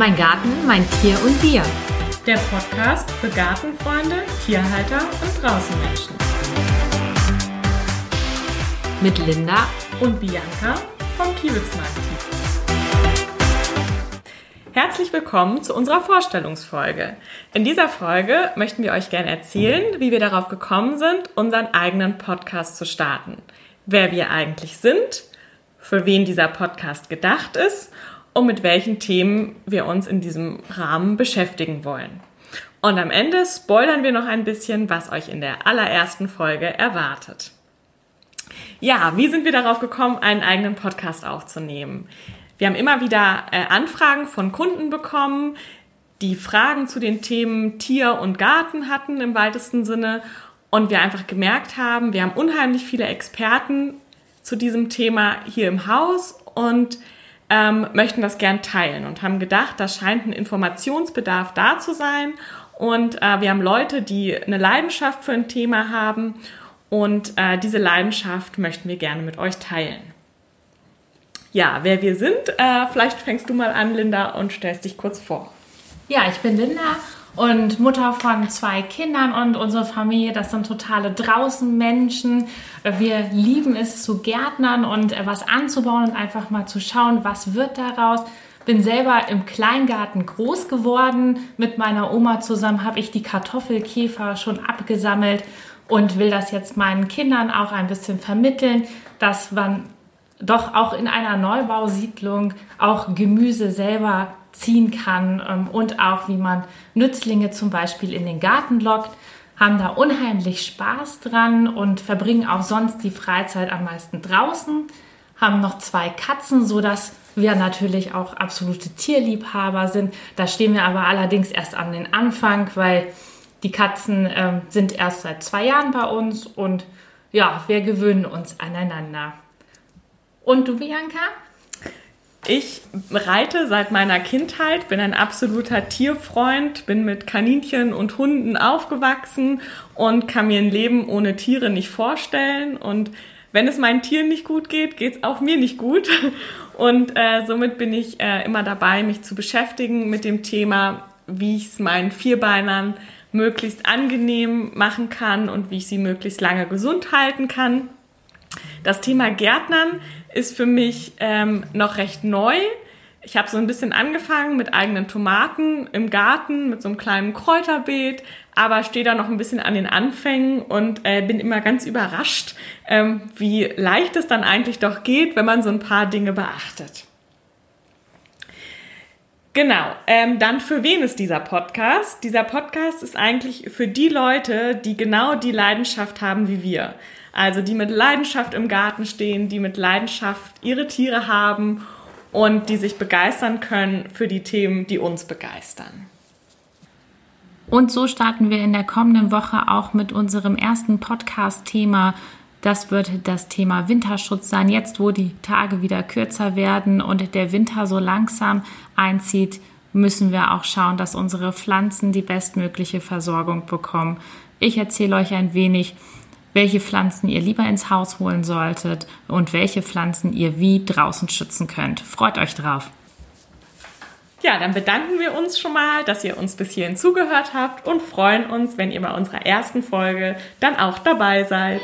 Mein Garten, mein Tier und wir. Der Podcast für Gartenfreunde, Tierhalter und Draußenmenschen. Mit Linda Und Bianca vom Kiewitzmarkt. Herzlich willkommen zu unserer Vorstellungsfolge. In dieser Folge möchten wir euch gerne erzählen, wie wir darauf gekommen sind, unseren eigenen Podcast zu starten. Wer wir eigentlich sind, für wen dieser Podcast gedacht ist und mit welchen Themen wir uns in diesem Rahmen beschäftigen wollen. Und am Ende spoilern wir noch ein bisschen, was euch in der allerersten Folge erwartet. Ja, wie sind wir darauf gekommen, einen eigenen Podcast aufzunehmen? Wir haben immer wieder äh, Anfragen von Kunden bekommen, die Fragen zu den Themen Tier und Garten hatten im weitesten Sinne und wir einfach gemerkt haben, wir haben unheimlich viele Experten zu diesem Thema hier im Haus und ähm, möchten das gern teilen und haben gedacht, da scheint ein Informationsbedarf da zu sein und äh, wir haben Leute, die eine Leidenschaft für ein Thema haben und äh, diese Leidenschaft möchten wir gerne mit euch teilen. Ja, wer wir sind, äh, vielleicht fängst du mal an, Linda, und stellst dich kurz vor. Ja, ich bin Linda und Mutter von zwei Kindern und unsere Familie, das sind totale Draußenmenschen. Wir lieben es zu Gärtnern und was anzubauen und einfach mal zu schauen, was wird daraus. Bin selber im Kleingarten groß geworden. Mit meiner Oma zusammen habe ich die Kartoffelkäfer schon abgesammelt und will das jetzt meinen Kindern auch ein bisschen vermitteln, dass man doch auch in einer Neubausiedlung auch Gemüse selber ziehen kann ähm, und auch wie man Nützlinge zum Beispiel in den Garten lockt, haben da unheimlich Spaß dran und verbringen auch sonst die Freizeit am meisten draußen, haben noch zwei Katzen, so dass wir natürlich auch absolute Tierliebhaber sind. Da stehen wir aber allerdings erst an den Anfang, weil die Katzen ähm, sind erst seit zwei Jahren bei uns und ja, wir gewöhnen uns aneinander. Und du, Bianca? Ich reite seit meiner Kindheit, bin ein absoluter Tierfreund, bin mit Kaninchen und Hunden aufgewachsen und kann mir ein Leben ohne Tiere nicht vorstellen. Und wenn es meinen Tieren nicht gut geht, geht es auch mir nicht gut. Und äh, somit bin ich äh, immer dabei, mich zu beschäftigen mit dem Thema, wie ich es meinen Vierbeinern möglichst angenehm machen kann und wie ich sie möglichst lange gesund halten kann. Das Thema Gärtnern ist für mich ähm, noch recht neu. Ich habe so ein bisschen angefangen mit eigenen Tomaten im Garten, mit so einem kleinen Kräuterbeet, aber stehe da noch ein bisschen an den Anfängen und äh, bin immer ganz überrascht, ähm, wie leicht es dann eigentlich doch geht, wenn man so ein paar Dinge beachtet. Genau, ähm, dann für wen ist dieser Podcast? Dieser Podcast ist eigentlich für die Leute, die genau die Leidenschaft haben wie wir. Also die mit Leidenschaft im Garten stehen, die mit Leidenschaft ihre Tiere haben und die sich begeistern können für die Themen, die uns begeistern. Und so starten wir in der kommenden Woche auch mit unserem ersten Podcast-Thema. Das wird das Thema Winterschutz sein. Jetzt, wo die Tage wieder kürzer werden und der Winter so langsam einzieht, müssen wir auch schauen, dass unsere Pflanzen die bestmögliche Versorgung bekommen. Ich erzähle euch ein wenig, welche Pflanzen ihr lieber ins Haus holen solltet und welche Pflanzen ihr wie draußen schützen könnt. Freut euch drauf. Ja, dann bedanken wir uns schon mal, dass ihr uns bis hierhin zugehört habt und freuen uns, wenn ihr bei unserer ersten Folge dann auch dabei seid.